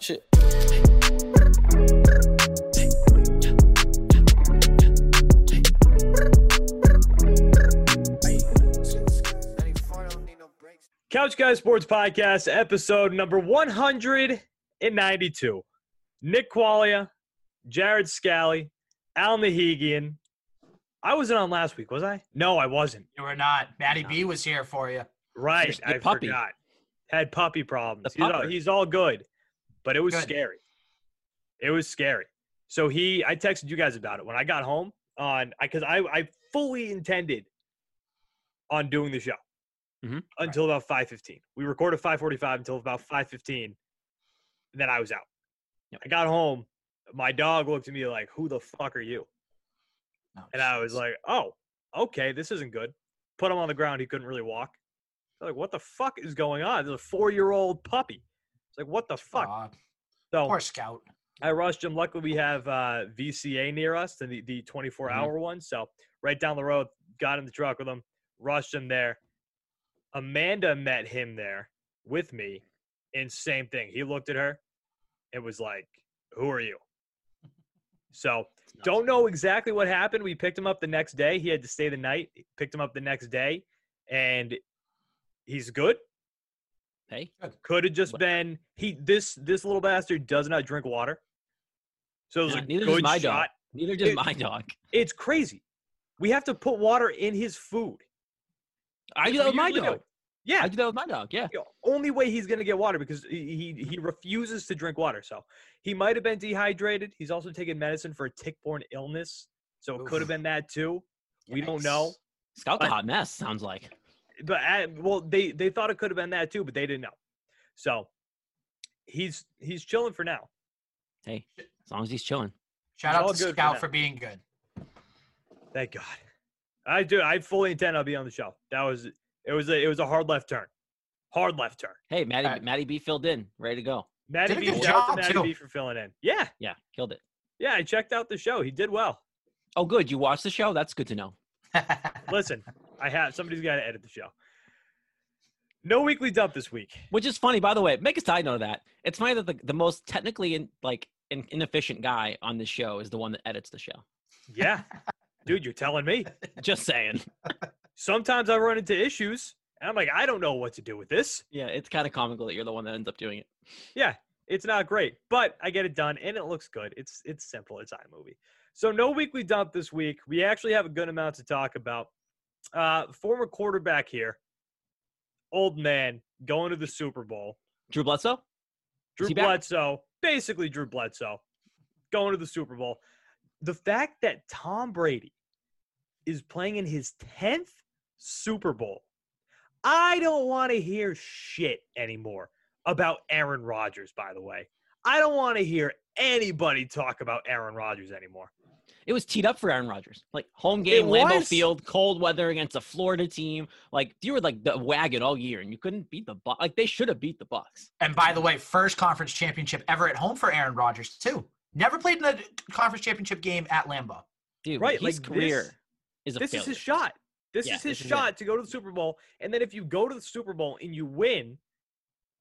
Shit. Couch Guys Sports Podcast, episode number 192. Nick Qualia, Jared Scally, Al Nahigian. I wasn't on last week, was I? No, I wasn't. You were not. Matty B was here for you. Right. I puppy. forgot. Had puppy problems. The He's all, he's all good, but it was Good. scary. It was scary. So he, I texted you guys about it when I got home on, because I, I fully intended on doing the show Mhm. until about five fifteen. We recorded five forty five until about five fifteen. and Then I was out. Yep. I got home. My dog looked at me like, "Who the fuck are you?" Oh, And I was like, "Oh, okay, this isn't good." Put him on the ground. He couldn't really walk. Like, what the fuck is going on? There's a four-year-old puppy. Like, what the fuck? Aw, So poor Scout. I rushed him. Luckily, we have uh, VCA near us, the the 24 hour one. So right down the road, got in the truck with him, rushed him there. Amanda met him there with me, and same thing. He looked at her, and was like, "Who are you?" So don't know exactly what happened. We picked him up the next day. He had to stay the night. Picked him up the next day, and he's good. Hey, Could have just been he. This this little bastard does not drink water. So it was Yeah, a neither does good my shot. dog. neither does It- my dog. It's crazy. We have to put water in his food. I do that with my we usually do. dog. Yeah, I do that with my dog. Yeah. the only way he's gonna get water because he he, he refuses to drink water. So he might have been dehydrated. He's also taking medicine for a tick-borne illness, so it could have been that too. We don't know. Yikes. Scout's a hot mess. Sounds like. But uh, well, they they thought it could have been that too, but they didn't know. So he's he's chilling for now. Hey, as long as he's chilling. Shout all out to good for Scout for being good. Thank God. I do. I fully intend on being on the show. That was it. Was a it was a hard left turn. Hard left turn. Hey, Matty, Alright. Matty B filled in, ready to go. Matty Did a B, good shout out to job, Matty too. B for filling in. Yeah, Yeah, killed it. yeah. I checked out the show. He did well. Oh, good. You watched the show? That's good to know. Listen, I have somebody's got to edit the show. No weekly dump this week. Which is funny, by the way. Make a side note of that. It's funny that the, the most technically in, like in, inefficient guy on this show is the one that edits the show. Yeah, dude, you're telling me. Just saying. Sometimes I run into issues, and I'm like, I don't know what to do with this. Yeah, it's kind of comical that you're the one that ends up doing it. Yeah, it's not great, but I get it done and it looks good. It's it's simple. It's iMovie. So no weekly dump this week. We actually have a good amount to talk about. Uh, former quarterback here, old man going to the Super Bowl. Drew Bledsoe? Drew back? Bledsoe, basically Drew Bledsoe, going to the Super Bowl. The fact that Tom Brady is playing in his tenth Super Bowl, I don't want to hear shit anymore about Aaron Rodgers. By the way, I don't want to hear anybody talk about Aaron Rodgers anymore. It was teed up for Aaron Rodgers. Like home game, It Lambeau was. Field, cold weather against a Florida team. Like you were like the wagon all year, and you couldn't beat the Bucks. Like they should have beat the Bucks. and by the way, first conference championship ever at home for Aaron Rodgers too. Never played in a conference championship game at Lambeau. Dude, Right, his like, this- career is a This failure. is his shot. This Yeah, is his this is shot to go to the Super Bowl. And then if you go to the Super Bowl and you win,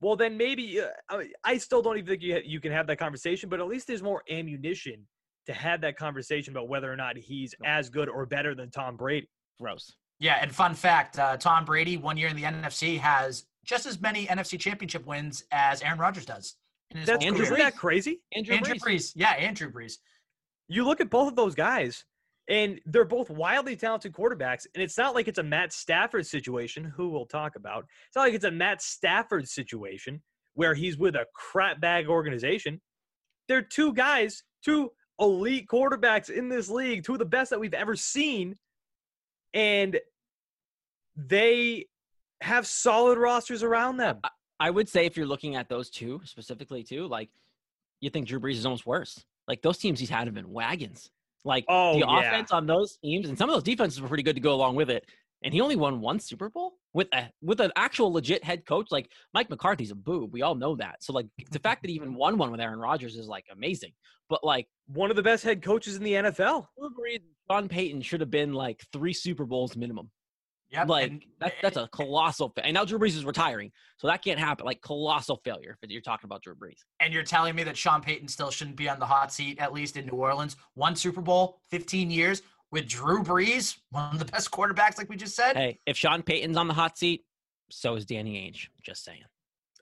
well, then maybe uh, I, I still don't even think you, ha- you can have that conversation, but at least there's more ammunition to have that conversation about whether or not he's as good or better than Tom Brady. Gross. Yeah, and fun fact: uh, Tom Brady, one year in the NFC, has just as many NFC Championship wins as Aaron Rodgers does in his That's whole Andrew isn't that crazy? Andrew, Andrew Brees. Brees. Yeah, Andrew Brees. You look at both of those guys, and they're both wildly talented quarterbacks. And it's not like it's a Matt Stafford situation, who we'll talk about. It's not like it's a Matt Stafford situation where he's with a crap bag organization. They're two guys, two elite quarterbacks in this league, two of the best that we've ever seen. And they have solid rosters around them. I would say if you're looking at those two specifically too, like you think Drew Brees is almost worse. Like those teams he's had have been wagons. Like Oh, the yeah. offense on those teams and some of those defenses were pretty good to go along with it. And he only won one Super Bowl with a with an actual legit head coach. Like Mike McCarthy's a boob. We all know that. So like the fact that he even won one with Aaron Rodgers is like amazing. But like One of the best head coaches in the NFL. Drew Brees, Sean Payton should have been like three Super Bowls minimum. Yeah, like and- that's that's a colossal. Fa- and now Drew Brees is retiring, so that can't happen. Like colossal failure if you're talking about Drew Brees. and you're telling me that Sean Payton still shouldn't be on the hot seat, at least in New Orleans. One Super Bowl, 15 years with Drew Brees, one of the best quarterbacks, like we just said. Hey, if Sean Payton's on the hot seat, so is Danny Ainge. Just saying.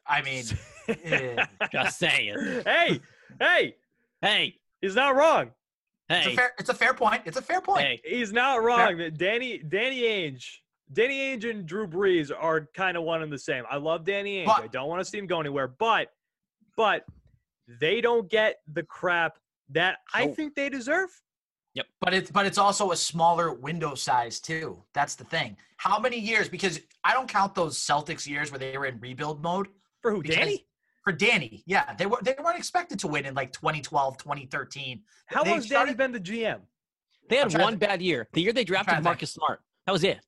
I mean, eh, Just saying. hey, hey, Hey, he's not wrong. it's, a hey, fair, it's a fair point. It's a fair point. hey. He's not wrong. Danny Danny Ainge. Danny Ainge and Drew Brees are kind of one and the same. I love Danny Ainge. But- I don't want to see him go anywhere, but but they don't get the crap that I think they deserve. But it's but it's also a smaller window size too. That's the thing. How many years? Because I don't count those Celtics years where they were in rebuild mode. For who? Danny? For Danny, yeah, they were they weren't expected to win in like 2012, 2013. How they long's started- Danny been the GM? They I'm had one to- bad year. The year they drafted to think. Marcus Smart. That was it.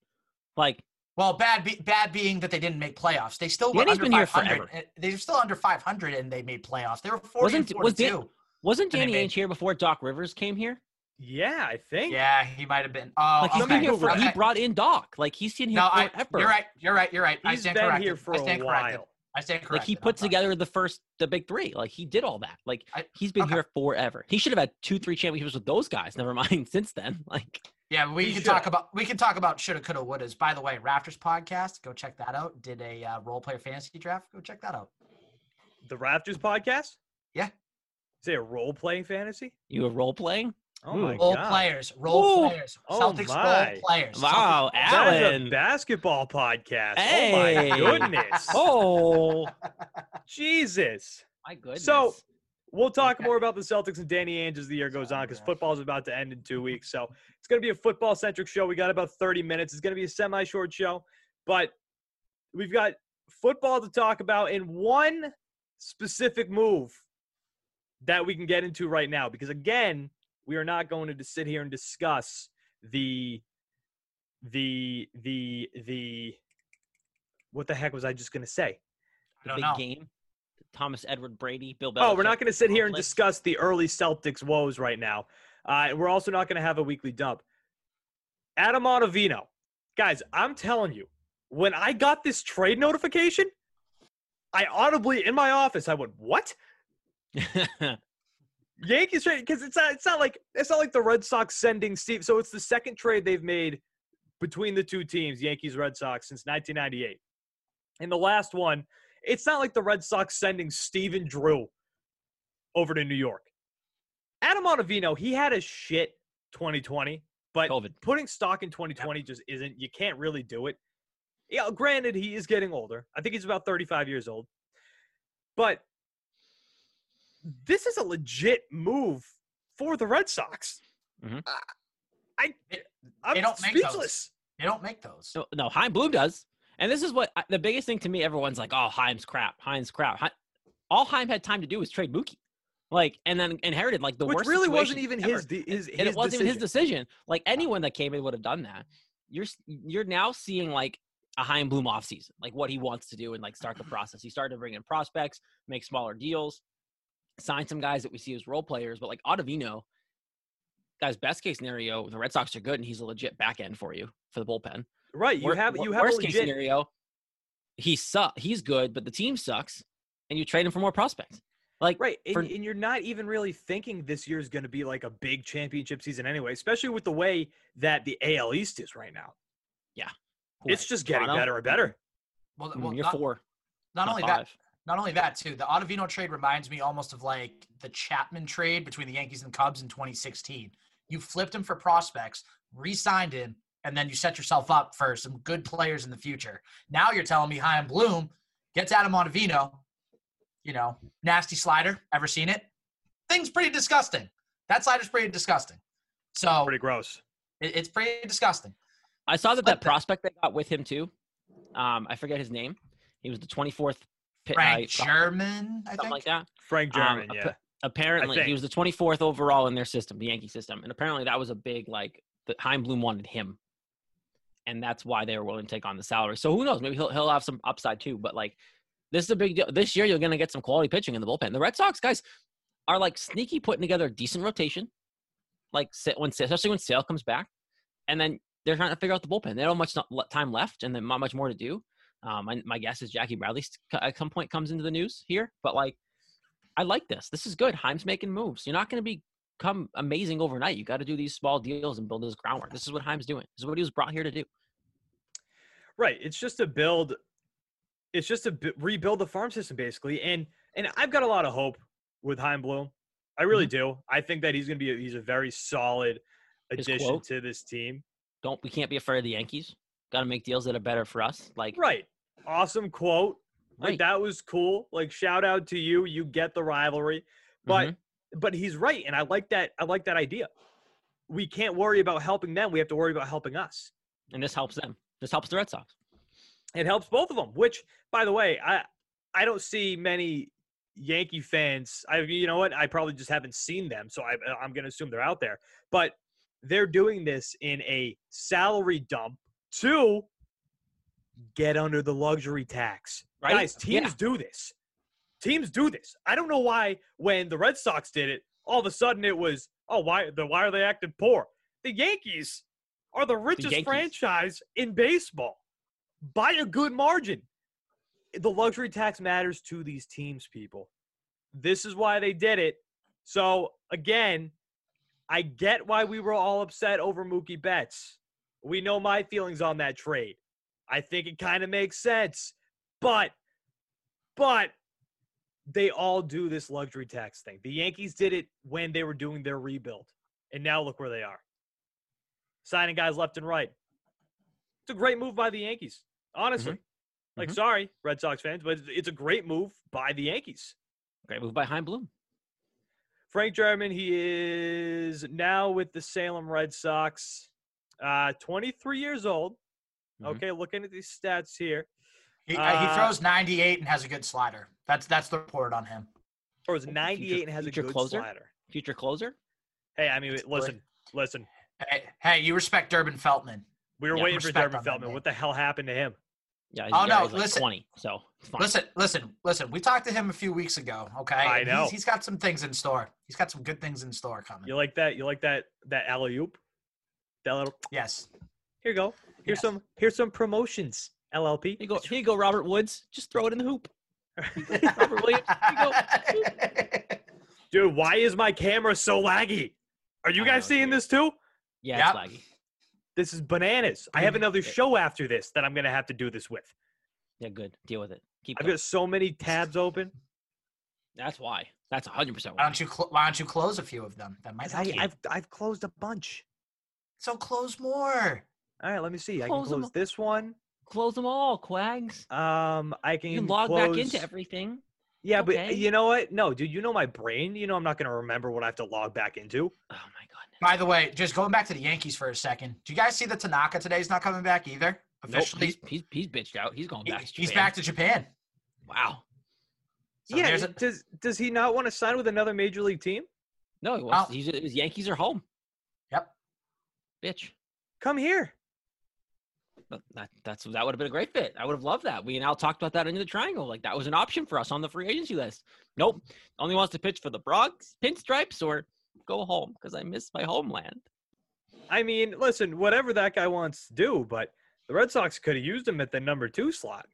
Like Well, bad be, bad being that they didn't make playoffs. They still were Danny's under been here 500. forever. Uh, They were still under 500 and they made playoffs. They were 40 Wasn't- and was Dan- 42. wasn't Danny made- Ainge here before Doc Rivers came here? Yeah, I think. Yeah, he might have been. Oh, Like he's okay. been here for. He brought in Doc. Like he's seen him No, I, forever. you're right. You're right. You're right. I He's stand been corrected. here for I stand a corrected. while. I stand Like corrected. he I'm put sorry. together the first, the big three. Like he did all that. Like I- he's been okay. here forever. He should have had two, three championships with those guys. Never mind since then. Like Yeah, we can talk about we can talk about shoulda, coulda, wouldas. By the way, Raptors podcast, go check that out. Did a uh, role player fantasy draft. Go check that out. The Raptors podcast? Yeah. Say a role playing fantasy? you were role playing. Oh my Role god. players, role Ooh. players, Oh Celtics my. role players. Wow, Celtics- That is Alan. a basketball podcast. Hey. Oh my goodness. Oh Jesus. my goodness. So we'll talk Okay. more about the Celtics and Danny Ainge as the year goes on because football is about to end in two weeks. So it's going to be a football centric show. We got about 30 minutes. It's going to be a semi short show, but we've got football to talk about in one specific move that we can get into right now because, again, we are not going to just sit here and discuss the the the the what the heck was I just going to say? I the don't big know. game. Thomas Edward Brady, Bill Belichick. Oh, we're not going to sit here and discuss the early Celtics woes right now. Uh, we're also not going to have a weekly dump. Adam Ottavino. Guys, I'm telling you, when I got this trade notification, I audibly in my office, I went, "What? Yankees trade?" Because it's not. It's not like it's not like the Red Sox sending Steve. So it's the second trade they've made between the two teams, Yankees Red Sox, since 1998. And the last one, it's not like the Red Sox sending Stephen Drew over to New York. Adam Ottavino, he had a shit 2020, but COVID. putting stock in 2020 just isn't. You can't really do it. Yeah, granted, he is getting older. I think he's about 35 years old. But this is a legit move for the Red Sox. Mhm. I, I, They- I'm they don't make those. speechless. They don't make those. No, no, Chaim Bloom does. And this is what I- the biggest thing to me. Everyone's like, "Oh, Chaim's crap. Chaim's crap." Hi- All Chaim had time to do was trade Mookie, like, and then inherited like the Which worst. really wasn't even ever. his, de- his, and it wasn't even his decision. decision. Like anyone that came in would have done that. You're you're now seeing like a Chaim Bloom offseason, like what he wants to do and like start the process. He started to bring in prospects, make smaller deals, sign some guys that we see as role players. But like Ottavino, guys, best case scenario, the Red Sox are good and he's a legit back end for you for the bullpen. Right. You Wor- have you have a worst case scenario. He suck. He's good, but the team sucks, and you trade him for more prospects. Like Right. And, for- and you're not even really thinking this year is going to be like a big championship season anyway, especially with the way that the AL East is right now. who, It's just getting Toronto? better and better. Well, Mm, well you're not, four. not not only that, five. Not only that too. The Ottavino trade reminds me almost of like the Chapman trade between the Yankees and the Cubs in 2016. You flipped him for prospects, re-signed him, and then you set yourself up for some good players in the future. Now you're telling me Chaim Bloom gets Adam Ottavino, you know, nasty slider. Ever seen it? Thing's pretty disgusting. That slider's pretty disgusting. So Pretty gross. it- it's pretty disgusting. I saw that Flip that that. prospect they got with him too. Um, I forget his name. He was the 24th. Pi- Frank uh, Sherman, I something think. like that. Frank Um, German, appa- yeah. Apparently, he was the 24th overall in their system, the Yankee system, and apparently that was a big like. The Chaim Bloom wanted him, and that's why they were willing to take on the salary. So who knows? Maybe he'll he'll have some upside too. But like, this is a big deal. This year, you're gonna get some quality pitching in the bullpen. The Red Sox guys are like sneaky putting together a decent rotation, like sa- when especially when Sale comes back, and then they're trying to figure out the bullpen. They don't have much time left, and then not much more to do. Um, my, my guess is Jackie Bradley at some point comes into the news here, but like, I like this. This is good. Chaim's making moves. You're not going to become amazing overnight. You got to do these small deals and build this groundwork. This is what Chaim's doing. This is what he was brought here to do. Right. It's just to build. It's just to b- rebuild the farm system basically, and and I've got a lot of hope with Chaim Bloom. I really do. I think that he's going to be. A, he's a very solid addition quote? to this team. Don't we can't be afraid of the Yankees. Got to make deals that are better for us. Like Right. Awesome quote. Like that was cool. Like shout out to you. You get the rivalry. But Mhm. but he's right, and I like that. I like that idea. We can't worry about helping them. We have to worry about helping us. and this helps them. This helps the Red Sox. It helps both of them. Which, by the way, I I don't see many Yankee fans. I you know what? I probably just haven't seen them, so I, I'm going to assume they're out there. But they're doing this in a salary dump to get under the luxury tax. Right? Guys, teams Yeah. do this. Teams do this. I don't know why when the Red Sox did it, all of a sudden it was, oh, why the why are they acting poor? The Yankees are the richest Yankees. franchise in baseball by a good margin. The luxury tax matters to these teams, people. This is why they did it. So again, I get why we were all upset over Mookie Betts. We know my feelings on that trade. I think it kind of makes sense. But, but they all do this luxury tax thing. The Yankees did it when they were doing their rebuild. And now look where they are. Signing guys left and right. It's a great move by the Yankees, honestly. Like, Mhm. sorry, Red Sox fans, but it's- it's a great move by the Yankees. Great move by Chaim Bloom. Frank German, he is now with the Salem Red Sox, uh, 23 years old. Mhm. Okay, looking at these stats here. He, uh, Uh, he throws 98 and has a good slider. That's that's the report on him. Or was Future- 98 and has a future good closer? slider. Future closer. Hey, I mean, It's listen, listen. Hey, hey, you respect Durbin Feltman. We were Yeah, waiting for Durbin on that What the hell happened to him? Yeah. Oh, no, he's like listen. 20. So it's fine. Listen, listen, listen. We talked to him a few weeks ago. Okay, I know. He's, he's got some things in store. He's got some good things in store coming. You like that? You like that? That alley oop? That little. Yes. Here you go. Here's Yes. some. Here's some promotions. LLP. Here you go. Here you go, Robert Woods. Just throw it in the hoop. Robert Williams. You go. Dude, why is my camera so laggy? Are you guys know, seeing dude. this too? Yeah, Yep. it's laggy. This is bananas. I have Mhm. another show after this that I'm gonna have to do this with. Yeah, good. Deal with it. Keep I've going. got so many tabs open. That's why. That's 100% Why why. don't you cl- Why don't you close a few of them? That might I, you. I've I've closed a bunch. So close more. All right, let me see. I can Close 'em close this one. Close them all, Quags. Um, I can, You can log back into everything. Yeah, but you know what? No, dude. You know my brain. You know I'm not gonna remember what I have to log back into. Oh, my god. By the way, just going back to the Yankees for a second. Do you guys see that Tanaka today's not coming back either? Nope, Officially, he's, he's, he's bitched out. He's going He- back to he's Japan. back to Japan. Wow. So yeah. a- Does does he not want to sign with another major league team? No, he wants, Oh. he's, his Yankees are home. Bitch. Come here. But that that's that would have been a great fit. I would have loved that. We now talked about that into the triangle. Like that was an option for us on the free agency list. Nope. Only wants to pitch for the Bronx, pinstripes, or go home because I miss my homeland. I mean, listen, whatever that guy wants to do, but the Red Sox could have used him at the number two slot.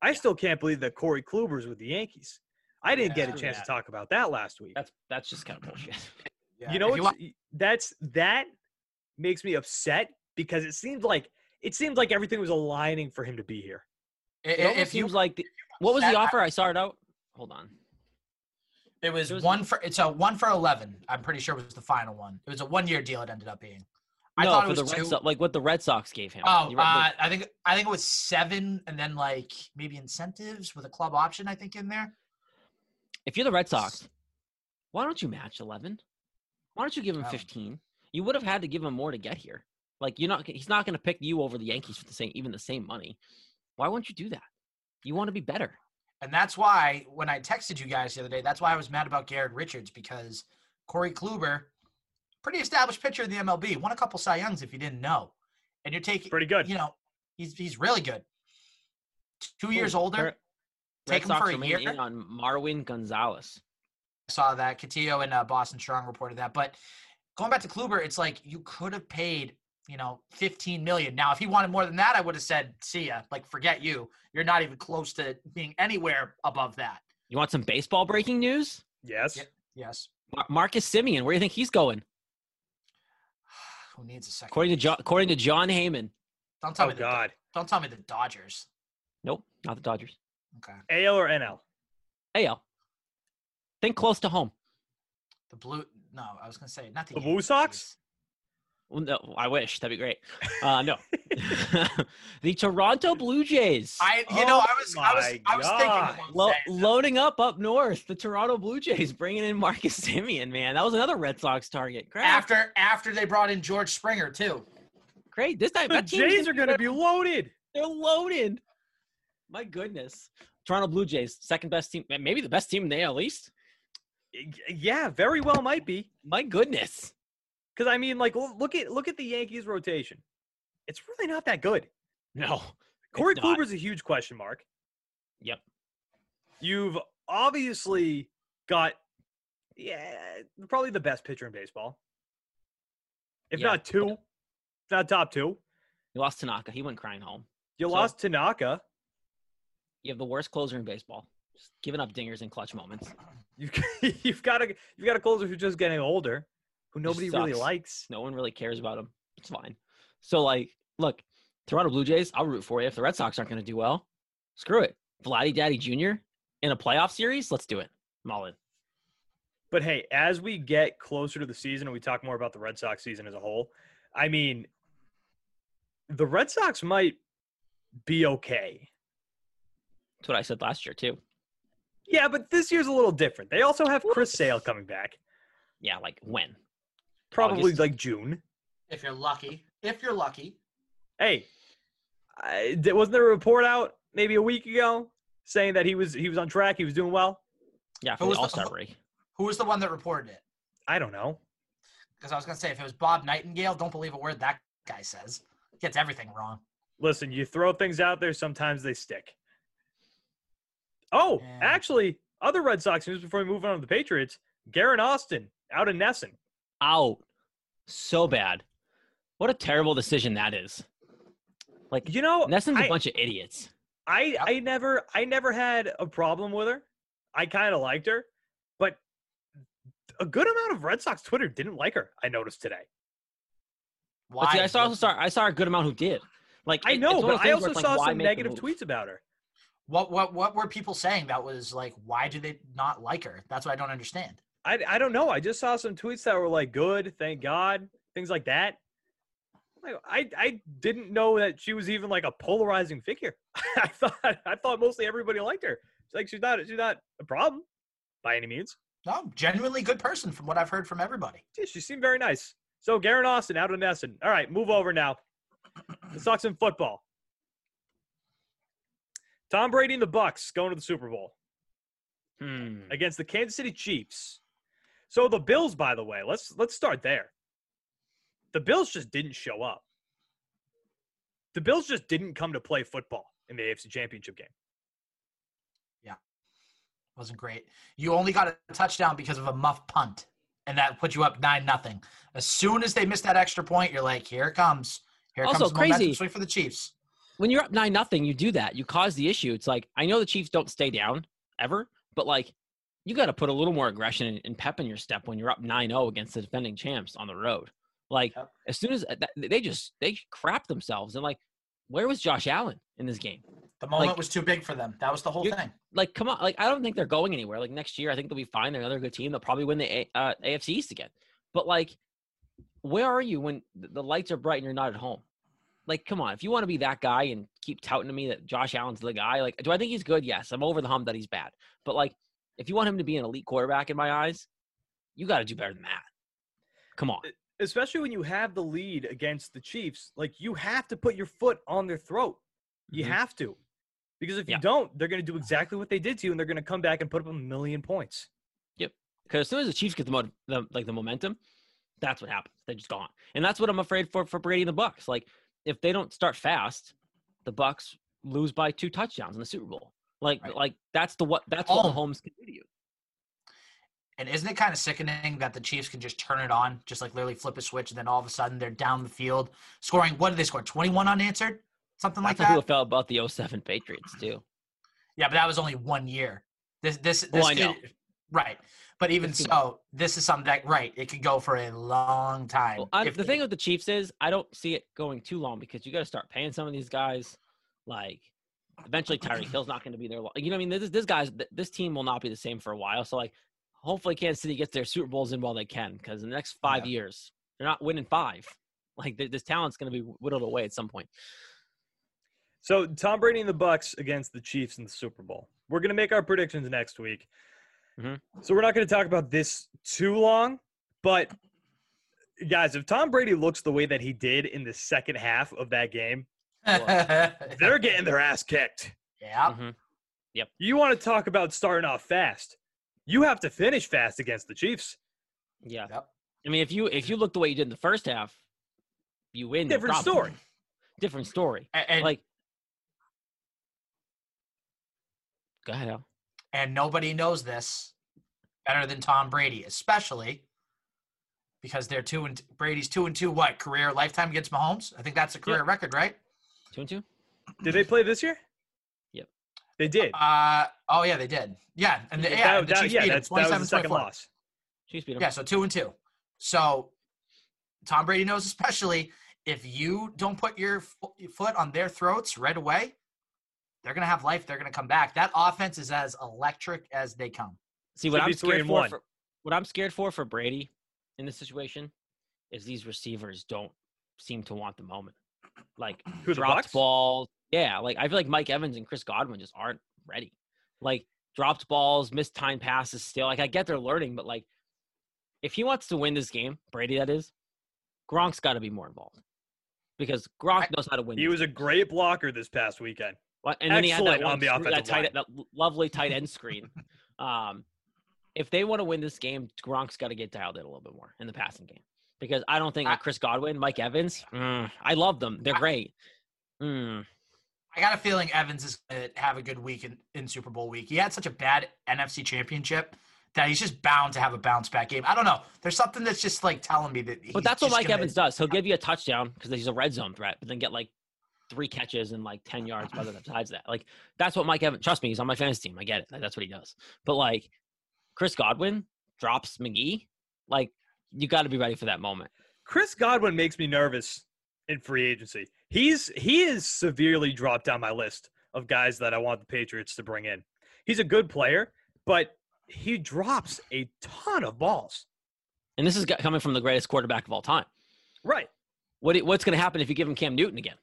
I still can't believe that Corey Kluber's with the Yankees. I didn't get a chance Yeah. to talk about that last week. That's that's just kind of bullshit. Yeah, you know if what? want- that's that makes me upset because it seems like it seems like everything was aligning for him to be here. i- It i- almost if you seems like the, what was the offer? I saw it out. Hold on. It was, It was- one for it's a one for eleven. I'm pretty sure was the final one. It was a one year deal. It ended up being. I no, thought for it the was Red two. Sox, like what the Red Sox gave him. Oh, You read the- uh, I think I think it was seven, and then like maybe incentives with a club option. I think in there. if you're the Red Sox, why don't you match 11? Why don't you give him Oh. 15? You would have had to give him more to get here. Like you're not he's not going to pick you over the Yankees for the same even the same money. Why wouldn't you do that? You want to be better. And that's why when I texted you guys the other day, that's why I was mad about Garrett Richards because Corey Kluber, pretty established pitcher in the MLB, won a couple Cy Youngs if you didn't know. And you're taking, Pretty good. you know, he's he's really good. Two years older. Red Take him Sox for a year. in on Marwin Gonzalez. I saw that. Cotillo and uh, Boston Strong reported that. But going back to Kluber, it's like you could have paid you know, 15 million. Now, if he wanted more than that, I would have said, see ya. Like, forget you. You're not even close to being anywhere above that. You want some baseball breaking news? Yes. Yeah. Yes. Mar- Marcus Semien, where do you think he's going? Who needs a second? According to base? John, according to Jon Heyman. Don't tell Oh me the God. don't tell me the Dodgers. Nope, not the Dodgers. Okay. AL or NL? AL. Think close to home. The blue no, I was gonna say not the, The Blue Sox? Well, no, I wish that'd be great. Uh, no, the Toronto Blue Jays. I you know, Oh I was I was I was thinking God. about Lo- loading up up north, the Toronto Blue Jays bringing in Marcus Semien. Man, that was another Red Sox target. Great, after after they brought in George Springer too. great. This time The that team's Jays are going to be loaded. They're loaded. My goodness. Toronto Blue Jays, second best team, maybe the best team in the AL East. Yeah, very well might be. My goodness. Because I mean, like, look at look at the Yankees rotation. It's really not that good. No. Corey. Kluber's a huge question mark. Yep. You've obviously got, yeah, probably the best pitcher in baseball. If Yeah. not two, if not top two. You lost Tanaka. He went crying home. You So- lost Tanaka. You have the worst closer in baseball. Just giving up dingers in clutch moments. You've you've got a you've got a closer who's just getting older, who nobody really likes. No one really cares about him. It's fine. So, like, look, Toronto Blue Jays, I'll root for you. If the Red Sox aren't going to do well, screw it. Vladdy Daddy Jr. in a playoff series, let's do it. I'm all in. But hey, as we get closer to the season and we talk more about the Red Sox season as a whole, I mean, the Red Sox might be okay. That's what I said last year, too. Yeah, but this year's a little different. They also have Chris Sale coming back, Yeah, like when? probably August. like June. If you're lucky. If you're lucky. Hey, I, wasn't there a report out maybe a week ago saying that he was he was on track, he was doing well? Yeah, for the- All Star break. Who was the one that reported it? I don't know. Because I was gonna say if it was Bob Nightingale, don't believe a word that guy says. Gets everything wrong. Listen, you throw things out there, sometimes they stick. Oh, Yeah. actually, other Red Sox news before we move on to the Patriots. Guerin Austin out in NESN. Out. So bad. What a terrible decision that is. Like, You know, NESN's a I, bunch of idiots. I, I never I never had a problem with her. I kind of liked her, but a good amount of Red Sox Twitter didn't like her. I noticed today. But see, I saw, also saw, I saw a good amount who did. Like, I know, it's one of but I also it's like, saw some negative move? tweets about her. What what what were people saying that was like why do they not like her? That's what I don't understand. I, I don't know. I just saw some tweets that were like good, thank God, things like that. Like, I I didn't know that she was even like a polarizing figure. I thought I thought mostly everybody liked her. It's like she's not she's not a problem by any means. No, genuinely good person from what I've heard from everybody. Yeah, she seemed very nice. So Guerin Austin out of NESN. All right, move over now. Let's talk some football. Tom Brady and the Bucks going to the Super Bowl Hmm. against the Kansas City Chiefs. So the Bills, by the way, let's let's start there. The Bills just didn't show up. The Bills just didn't come to play football in the AFC Championship game. Yeah, wasn't great. You only got a touchdown because of a muff punt, and that put you up nine nothing. As soon as they missed that extra point, you're like, here it comes. Here Also, comes the momentum crazy. swing for the Chiefs. When you're up nine nothing, you do that. You cause the issue. It's like I know the Chiefs don't stay down ever, but like you got to put a little more aggression and, pep in your step when you're up 9-0 against the defending champs on the road. Like Yep. as soon as uh, that, they just they crap themselves and like where was Josh Allen in this game? The moment Like- was too big for them. That was the whole thing. Like come on, like I don't think they're going anywhere. Like next year, I think they'll be fine. They're another good team. They'll probably win the A, uh, AFC East again. But like, where are you when the lights are bright and you're not at home? Like, come on. If you want to be that guy and keep touting to me that Josh Allen's the guy, like, do I think he's good? Yes, I'm over the hump that he's bad. But like, if you want him to be an elite quarterback in my eyes, you got to do better than that. Come on. Especially when you have the lead against the Chiefs, like you have to put your foot on their throat. You Mhm. have to. Because if Yeah. you don't, they're going to do exactly what they did to you and they're going to come back and put up a million points. Yep. Because as soon as the Chiefs get the, mo- the like the momentum, that's what happens. They're just gone, and that's what I'm afraid for for Brady and the Bucks. Like if they don't start fast, the Bucks lose by two touchdowns in the Super Bowl. Like Right. like that's the what that's what Oh. Mahomes can do to you. And isn't it kind of sickening that the Chiefs can just turn it on, just like literally flip a switch, and then all of a sudden they're down the field scoring? What did they score? 21 unanswered? Something like That's how that? people felt about the 07 Patriots too. Yeah, but that was only one year. This, this, this Well, I know. right. But even so, this is something that, right, it could go for a long time. Well, I, if the thing with the Chiefs is I don't see it going too long because you got to start paying some of these guys. Like eventually Tyreek Hill's not going to be there. lo- You know, what I mean, this this guys, this team will not be the same for a while. So like, hopefully Kansas City gets their Super Bowls in while they can because in the next five Yeah. years they're not winning five. Like this talent's going to be whittled away at some point. So Tom Brady and the Bucks against the Chiefs in the Super Bowl. We're gonna make our predictions next week. Mhm. So we're not gonna talk about this too long, but guys, if Tom Brady looks the way that he did in the second half of that game, they're getting their ass kicked. yeah. Mhm. You want to talk about starting off fast? You have to finish fast against the Chiefs. Yeah, Yep. I mean, if you if you look the way you did in the first half, you win. Different problem. story. Different story. A- And, like, go ahead, Al. And nobody knows this better than Tom Brady, especially because they're two and Brady's two and two. What career lifetime against Mahomes? I think that's a career record, right? Two and two. Did they play this year? Yep. They did. Uh oh yeah, they did. Yeah, and the, yeah, that- the Chiefs yeah, beat them, that's, that was the 27, second loss. Chiefs beat 'em. Yeah, so two and two. So Tom Brady knows, especially if you don't put your fo- your foot on their throats right away, they're gonna have life. They're gonna come back. That offense is as electric as they come. See what Should I'm scared for, for what I'm scared for for Brady in this situation is these receivers don't seem to want the moment. Like Who, the dropped Bucks? balls. Yeah, like I feel like Mike Evans and Chris Godwin just aren't ready. Like dropped balls, missed time passes still. Like I get they're learning, but like if he wants to win this game, Brady that is, Gronk's got to be more involved. Because Gronk knows how to win. He these was a great blocker this past weekend. What- And then he had that, Excellent on one the screen- that, offensive tight, line. that lovely tight end screen. Um, if they want to win this game, Gronk's got to get dialed in a little bit more in the passing game because I don't think I- Chris Godwin, Mike Evans, mm, I love them. They're I- great. Mm, I got a feeling Evans is going to have a good week in, in Super Bowl week. He had such a bad NFC championship that he's just bound to have a bounce back game. I don't know. There's something that's just like telling me that. but that's what Mike gonna- Evans does. He'll give you a touchdown because he's a red zone threat, but then get like three catches and like 10 yards by the besides that. Like that's what Mike Evans, trust me, he's on my fantasy team. I get it. Like, that's what he does. But like Chris Godwin drops McGee, like you got to be ready for that moment. Chris Godwin makes me nervous in free agency. He's he is severely dropped down my list of guys that I want the Patriots to bring in. He's a good player, but he drops a ton of balls. And this is coming from the greatest quarterback of all time. Right. What what's going to happen if you give him Cam Newton again?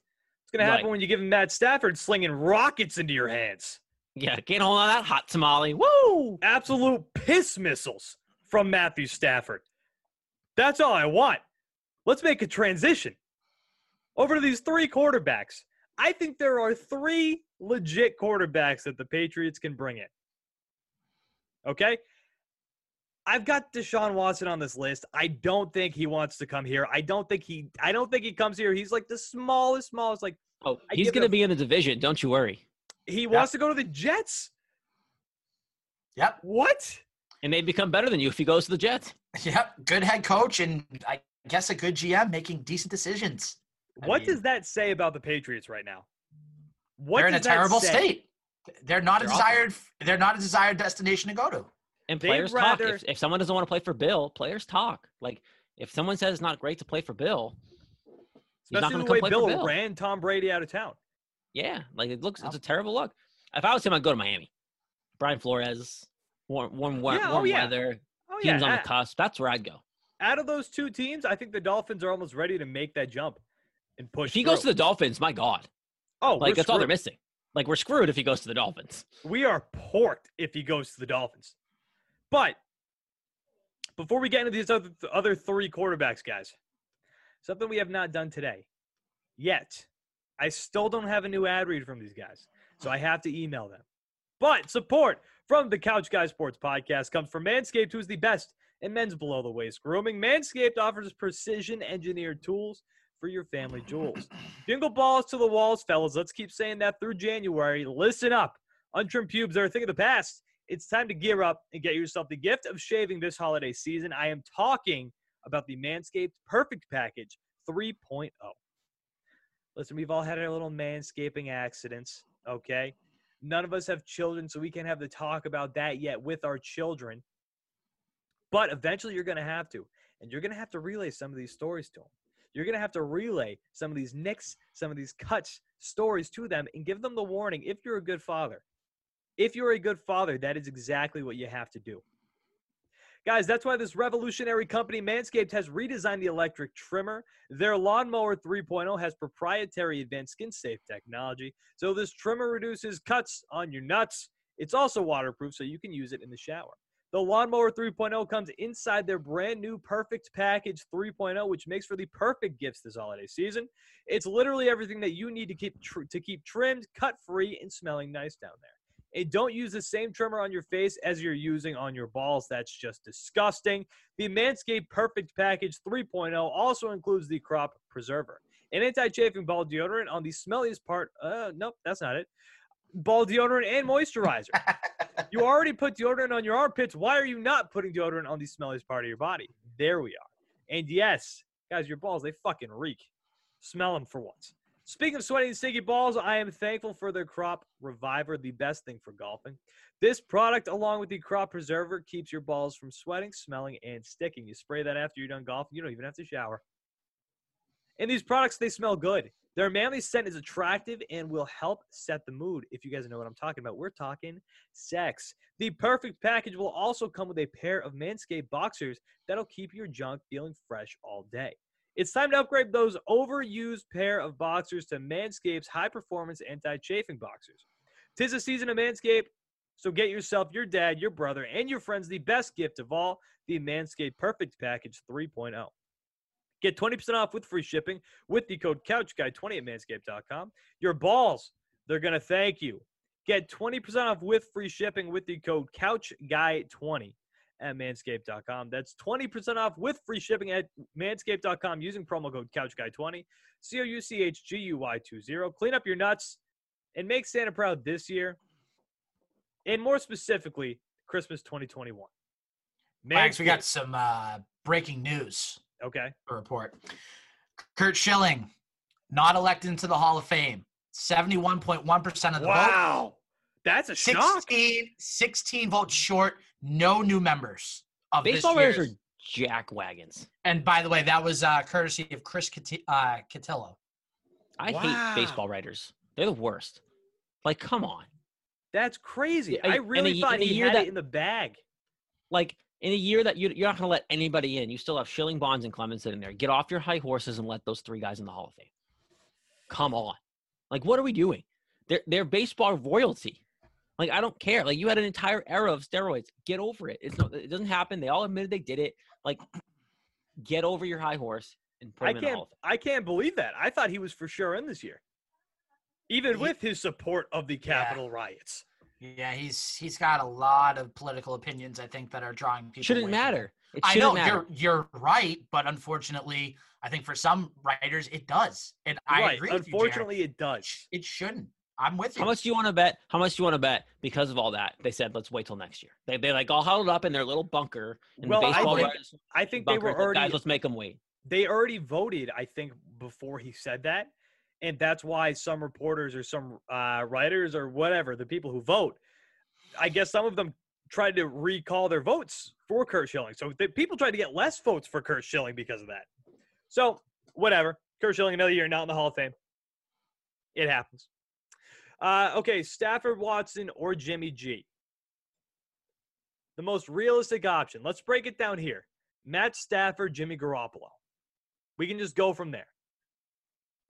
It's gonna happen Right. when you give him Matt Stafford slinging rockets into your hands. Yeah, can't hold on that hot tamale. Woo! Absolute piss missiles from Matthew Stafford. That's all I want. Let's make a transition over to these three quarterbacks. I think there are three legit quarterbacks that the Patriots can bring in. Okay? I've got Deshaun Watson on this list. I don't think he wants to come here. I don't think he I don't think he comes here. He's like the smallest, smallest, like Oh, he's going to a- be in the division. Don't you worry. he wants to go to the Jets. Yep. What? And they become better than you if he goes to the Jets. Yep. Good head coach and I guess a good GM making decent decisions. I What mean, does that say about the Patriots right now? What they're in a terrible say? state. They're not They're a awful. desired. They're not a desired destination to go to. And players rather- talk. If, if someone doesn't want to play for Bill, players talk. Like if someone says it's not great to play for Bill, he's not Especially going the to way come play Bill, for Bill. ran Tom Brady out of town. Yeah, like it looks. It's a terrible look. If I was him, I'd go to Miami. Brian Flores, warm, warm, warm, Yeah, oh, warm yeah. weather. Oh yeah. Teams on the cusp. That's where I'd go. out of those two teams, I think the Dolphins are almost ready to make that jump and push. If he goes to the Dolphins, my God, oh, like we're that's all they're missing. Like we're screwed if he goes to the Dolphins. We are porked if he goes to the Dolphins. But before we get into these other, other three quarterbacks, guys, something we have not done today yet. I still don't have a new ad read from these guys, so I have to email them. But support from the Couch Guy Sports Podcast comes from Manscaped, who is the best in men's below the waist grooming. Manscaped offers precision engineered tools for your family jewels. Jingle balls to the walls, fellas. Let's keep saying that through January. Listen up. Untrimmed pubes are a thing of the past. It's time to gear up and get yourself the gift of shaving this holiday season. I am talking about the Manscaped Perfect Package 3.0. Listen, we've all had our little manscaping accidents, okay? None of us have children, so we can't have the talk about that yet with our children. But eventually you're going to have to. And you're going to have to relay some of these stories to them. You're going to have to relay some of these nicks, some of these cuts, stories to them, and give them the warning if you're a good father. If you're a good father, that is exactly what you have to do. Guys, that's why this revolutionary company, Manscaped, has redesigned the electric trimmer. Their Lawnmower 3.0 has proprietary advanced skin safe technology. So this trimmer reduces cuts on your nuts. It's also waterproof, so you can use it in the shower. The Lawnmower 3.0 comes inside their brand new Perfect Package 3.0, which makes for the perfect gifts this holiday season. It's literally everything that you need to keep tr- to keep trimmed, cut free, and smelling nice down there. And don't use the same trimmer on your face as you're using on your balls. That's just disgusting. The Manscaped Perfect Package 3.0 also includes the Crop Preserver, an anti-chafing ball deodorant on the smelliest part. Uh, nope, that's not it. Ball deodorant and moisturizer. you already put deodorant on your armpits. Why are you not putting deodorant on the smelliest part of your body? There we are. And yes, guys, your balls, they fucking reek. Smell them for once. Speaking of sweaty and sticky balls, I am thankful for their Crop Reviver, the best thing for golfing. This product, along with the Crop Preserver, keeps your balls from sweating, smelling, and sticking. You spray that after you're done golfing, you don't even have to shower. And these products, they smell good. Their manly scent is attractive and will help set the mood. If you guys know what I'm talking about, we're talking sex. The perfect package will also come with a pair of Manscaped boxers that'll keep your junk feeling fresh all day. It's time to upgrade those overused pair of boxers to Manscaped's high performance anti chafing boxers. Tis the season of Manscaped, so get yourself, your dad, your brother, and your friends the best gift of all the Manscaped Perfect Package 3.0. Get 20% off with free shipping with the code CouchGuy20 at manscaped.com. Your balls, they're going to thank you. Get 20% off with free shipping with the code CouchGuy20 at manscaped.com. That's 20% off with free shipping at manscaped.com using promo code CouchGuy20. C O U C H G U Y 20. Clean up your nuts and make Santa proud this year. And more specifically, Christmas 2021. Max, we got some uh, breaking news Okay. to report. Curt Schilling, not elected into the Hall of Fame. 71.1% of the vote. Wow. That's a shock. 16, 16 votes short. No new members of Baseball this year's. Raiders are jack wagons. And by the way, that was uh, courtesy of Chris Cati- uh, Cotillo. I Wow. hate baseball writers. They're the worst. Like, come on. That's crazy. Yeah, I in a really ye- thought he year had that- it in the bag. Like, in a year that you, you're not going to let anybody in, you still have Schilling, Bonds, and Clemens sitting there. Get off your high horses and let those three guys in the Hall of Fame. Come on. Like, what are we doing? They're, they're baseball royalty. Like, I don't care. Like, you had an entire era of steroids. Get over it. It's not, it doesn't happen. They all admitted they did it. Like, get over your high horse and put I him in can't Hall of Fame. I can't believe that. I thought he was for sure in this year. Even He- with his support of the Yeah. Capitol riots. Yeah, he's he's got a lot of political opinions. I think that are drawing people. Shouldn't away matter. It I shouldn't know matter. you're you're right, but unfortunately, I think for some writers it does, and I right. agree with you. Unfortunately, it does. it shouldn't. I'm with you. How much do you want to bet? How much do you want to bet? Because of all that, they said, let's wait till next year. They they like all huddled up in their little bunker in Well, the I baseball think- writers I think they were already Guys, let's make them wait. they already voted, I think, before he said that. And that's why some reporters or some uh, writers or whatever, the people who vote, I guess some of them tried to recall their votes for Curt Schilling. So the people tried to get less votes for Curt Schilling because of that. So whatever. Curt Schilling, another year, not in the Hall of Fame. It happens. Uh, okay, Stafford Watson or Jimmy G. The most realistic option. Let's break it down here. Matt Stafford, Jimmy Garoppolo. We can just go from there.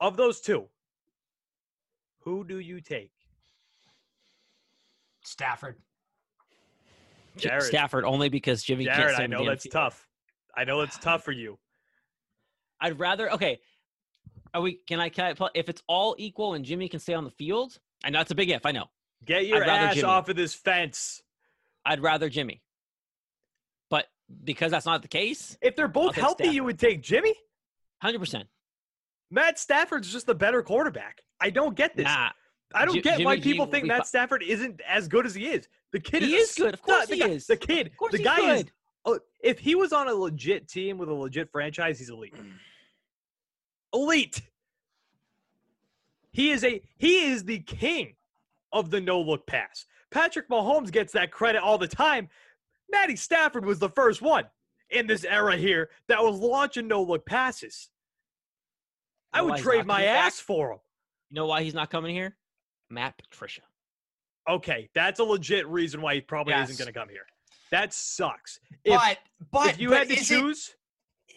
Of those two, who do you take? Stafford? Jared. Stafford only because Jimmy can't I know that's field. tough. I know it's tough for you. I'd rather okay. Are we? Can I? Can I? If it's all equal and Jimmy can stay on the field, I know it's a big if. I know. Get your ass Jimmy. off of this fence. I'd rather Jimmy. But because that's not the case, If they're both take healthy, you would take Jimmy. hundred percent. Matt Stafford's just the better quarterback. I don't get this. Nah, I don't Ji- get why Jimmy G people will think Matt fi- Stafford isn't as good as he is. The kid He is, is good. Of course the he guy, is. The kid, Of course the he's guy is. Oh, if he was on a legit team with a legit franchise, he's elite. Elite. He is a he is the king of the no look pass. Patrick Mahomes gets that credit all the time. Matty Stafford was the first one in this era here that was launching no look passes. I You know would trade my coming back? ass for him. You know why he's not coming here? Matt Patricia. Okay, that's a legit reason why he probably isn't going to come here. That sucks. If, but but if you but had to is it- choose,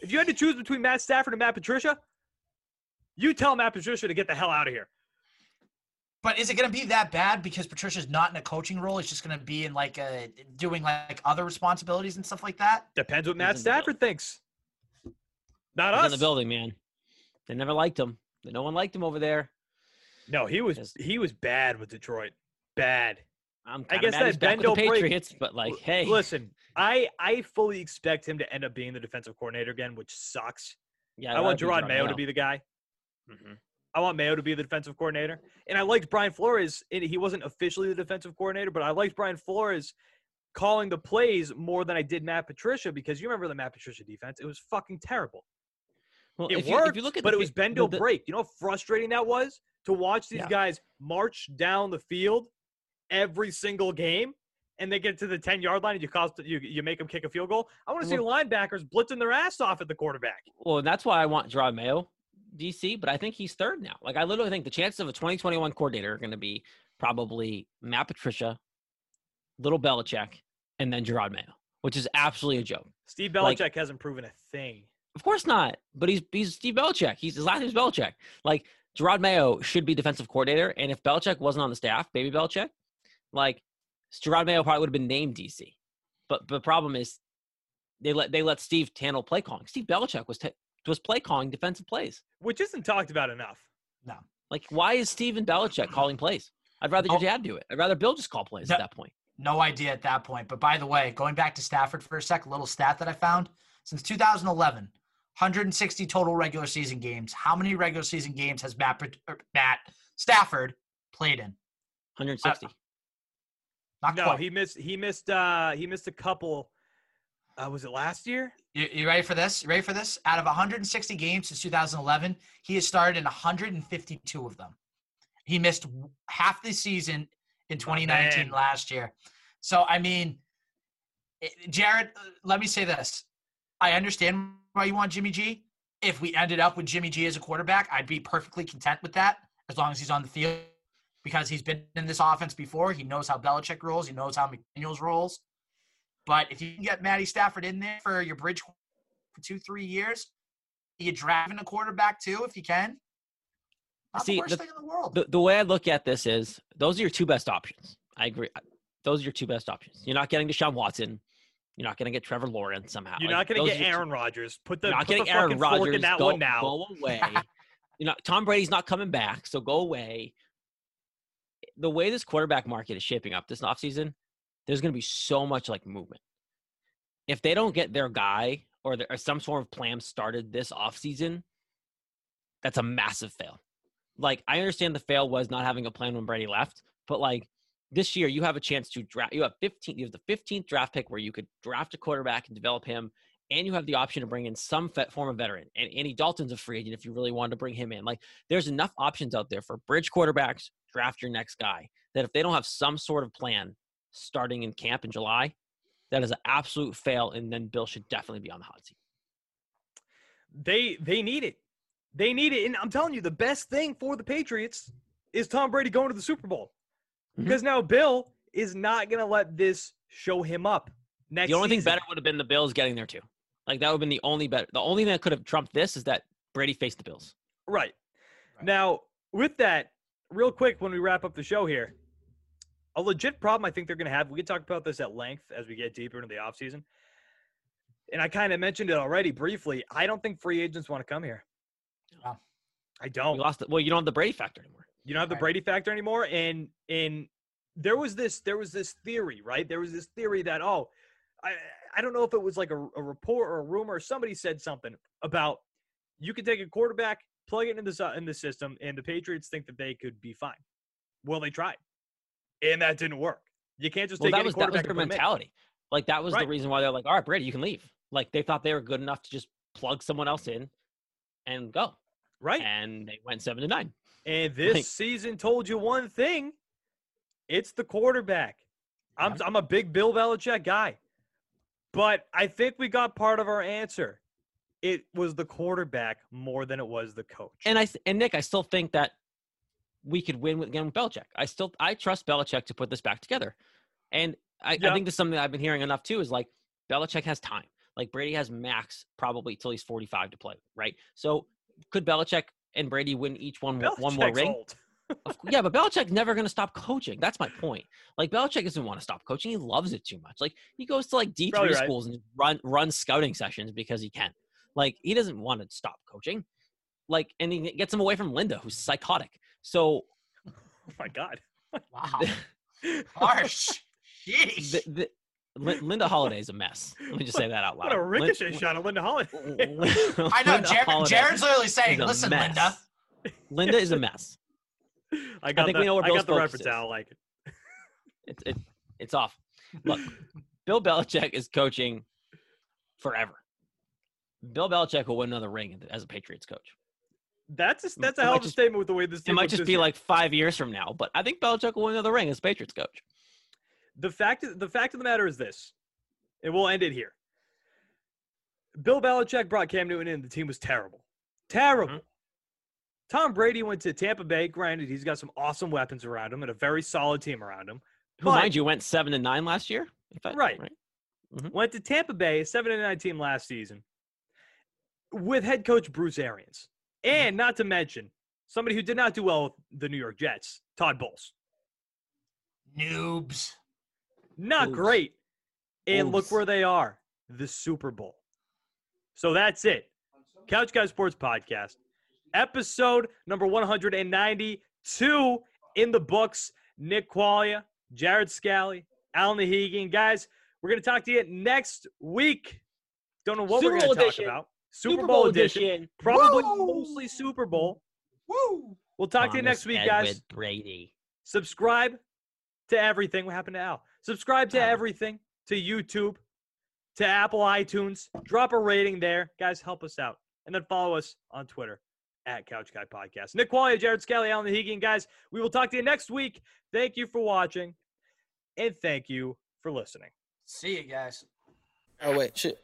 if you had to choose between Matt Stafford and Matt Patricia, you tell Matt Patricia to get the hell out of here. But is it going to be that bad because Patricia's not in a coaching role? It's just going to be in like a doing like other responsibilities and stuff like that. Depends what Matt Stafford thinks. Not He's us. in the building, man. They never liked him. No one liked him over there. No, he was Yes. he was bad with Detroit. Bad. I'm I kinda guess mad that he's back with Bendo the break- Patriots, but like, hey, listen, I I fully expect him to end up being the defensive coordinator again, which sucks. yeah, I I'd want rather be Jerod Mayo to be the guy. Mhm. I want Mayo to be the defensive coordinator. And I liked Brian Flores. He wasn't officially the defensive coordinator, but I liked Brian Flores calling the plays more than I did Matt Patricia because you remember the Matt Patricia defense. It was fucking terrible. Well, It if worked, you, if you look at but the, it was bend the- break. You know how frustrating that was to watch these Yeah. guys march down the field every single game and they get to the 10 yard line and you cost you, you make them kick a field goal. I want to see linebackers blitzing their ass off at the quarterback. Well, that's why I want Draw Mayo, DC, but I think he's third now. Like, I literally think the chances of a 2021 coordinator are going to be probably Matt Patricia, Little Belichick, and then Jerod Mayo, which is absolutely a joke. Steve Like- Belichick hasn't proven a thing. Of course not, but he's he's Steve Belichick. He's his last name's Belichick. Like Jerod Mayo should be defensive coordinator, and if Belichick wasn't on the staff, baby Belichick, like Jerod Mayo probably would have been named DC. But the problem is they let they let Steve handle play calling. Steve Belichick was ta was play calling defensive plays. which isn't talked about enough. No. Like, why is Steven Belichick calling plays? I'd rather your Oh. dad do it. I'd rather Bill just call plays No. at that point. No idea at that point. But by the way, going back to Stafford for a sec, a little stat that I found since 2011, 160 total regular season games. How many regular season games has Matt, er, Matt Stafford played in? 160. Not No, quite. he missed he missed uh he missed a couple uh was it last year? You, you ready for this? You ready for this? Out of 160 games since 2011, he has started in 152 of them. He missed half the season in 2019 man. last year. So, I mean, Jared, uh, let me say this. I understand why you want Jimmy G. If we ended up with Jimmy G as a quarterback, I'd be perfectly content with that as long as he's on the field because he's been in this offense before. He knows how Belichick rolls, he knows how McDaniels rolls. But if you can get Matty Stafford in there for your bridge for two, three years, you're driving a quarterback too if you can. Not See, the worst the- thing in the world. the, the way I look at this is those are your two best options. I agree. Those are your two best options. You're not getting Deshaun Watson. You're not going to get Trevor Lawrence somehow. You're Like, not gonna get are your two- Aaron Rodgers. Put the not put the Aaron Rodgers. in that go, one now. Go away. you know, Tom Brady's not coming back, so go away. The way this quarterback market is shaping up this offseason, there's going to be so much like movement. If they don't get their guy or, there, or some sort of plan started this offseason, that's a massive fail. Like, I understand the fail was not having a plan when Brady left, but like this year, you have a chance to draft. You have 15. You have the 15th draft pick where you could draft a quarterback and develop him and you have the option to bring in some form of veteran. And Andy Dalton's a free agent if you really wanted to bring him in. Like, there's enough options out there for bridge quarterbacks, draft your next guy, that if they don't have some sort of plan starting in camp in July, that is an absolute fail. And then Bill should definitely be on the hot seat. They they need it. They need it. And I'm telling you, the best thing for the Patriots is Tom Brady going to the Super Bowl. Mhm. Because now Bill is not gonna let this show him up next The only thing better would have been the Bills getting there too. Like, that would have been the only better. The only thing that could have trumped this is that Brady faced the Bills. Right. Right. Now, with that, real quick, when we wrap up the show here, a legit problem I think they're going to have. We can talk about this at length as we get deeper into the offseason. And I kind of mentioned it already briefly. I don't think free agents want to come here. Wow. I don't. lost. The, well, you don't have the Brady factor anymore. You don't have the Right. Brady factor anymore. And and there was this there was this theory, right? There was this theory that oh, I I don't know if it was like a, a report or a rumor. Or somebody said something about you could take a quarterback, plug it in the in the system, and the Patriots think that they could be fine. Well, they tried, and that didn't work. You can't just Well, take that was that was their and put him in. mentality. Like that was Right. the reason why they're like, all right, Brady, you can leave. Like they thought they were good enough to just plug someone else in and go. Right. And they went seven to nine. And this Like- season told you one thing: it's the quarterback. I'm I'm a big Bill Belichick guy, but I think we got part of our answer. It was the quarterback more than it was the coach. And I and Nick, I still think that we could win with, again with Belichick. I still I trust Belichick to put this back together. And I, I think this is something I've been hearing enough too is like Belichick has time. Like Brady has max probably till he's 45 to play, right? So could Belichick and Brady win each one one more ring? Yeah, but Belichick's never going to stop coaching. That's my point. Like Belichick doesn't want to stop coaching. He loves it too much. Like he goes to like D Probably three right. schools and run run scouting sessions because he can. Like he doesn't want to stop coaching. Like and he gets him away from Linda, who's psychotic. So Oh my God. Wow. Harsh. Sheesh. the, the, Linda Holliday is a mess. Let me just say that out loud. What a Lin- ricochet shot at Linda Holliday. I know. Jared, Holliday Jared's literally saying, "Listen, mess. Linda." Linda is a mess. I got think the, we know where I Bill's got the reference. is. I like it. It's it, it's off. Look, Bill Belichick is coaching forever. Bill Belichick will win another ring as a Patriots coach. That's a, that's a It hell of a just- statement with the way this team. It might just be year. like five years from now, but I think Belichick will win another ring as Patriots coach. the fact the fact of the matter is this, and we'll end it here. Bill Belichick brought Cam Newton in. The team was terrible, terrible. Mhm. Tom Brady went to Tampa Bay. Granted, he's got some awesome weapons around him and a very solid team around him. Who, But- mind you, went seven and nine last year. If I, Right. right. Went to Tampa Bay, seven and nine team last season, with head coach Bruce Arians, Mm-hmm. and not to mention somebody who did not do well with the New York Jets, Todd Bowles. Noobs. Not Oops. great. And look where they are the Super Bowl. So that's it. Couch Guy Sports Podcast, episode number 192 in the books. Nick Qualia, Jared Scally, Alan Nahegan. Guys, we're going to talk to you next week. Don't know what Super we're going to talk edition. about. Super, Bowl, edition. Probably Woo! mostly Super Bowl. Woo! We'll talk to you next week, Edward guys. Brady. subscribe to everything. What happened to Al? Subscribe to Al. everything, to YouTube, to Apple iTunes. Drop a rating there. Guys, help us out. And then follow us on Twitter at Couch Guy Podcast. Nick Qualia, Jared Scally, Alan Nahegan. Guys, we will talk to you next week. Thank you for watching. And thank you for listening. See you guys. Oh wait, shit.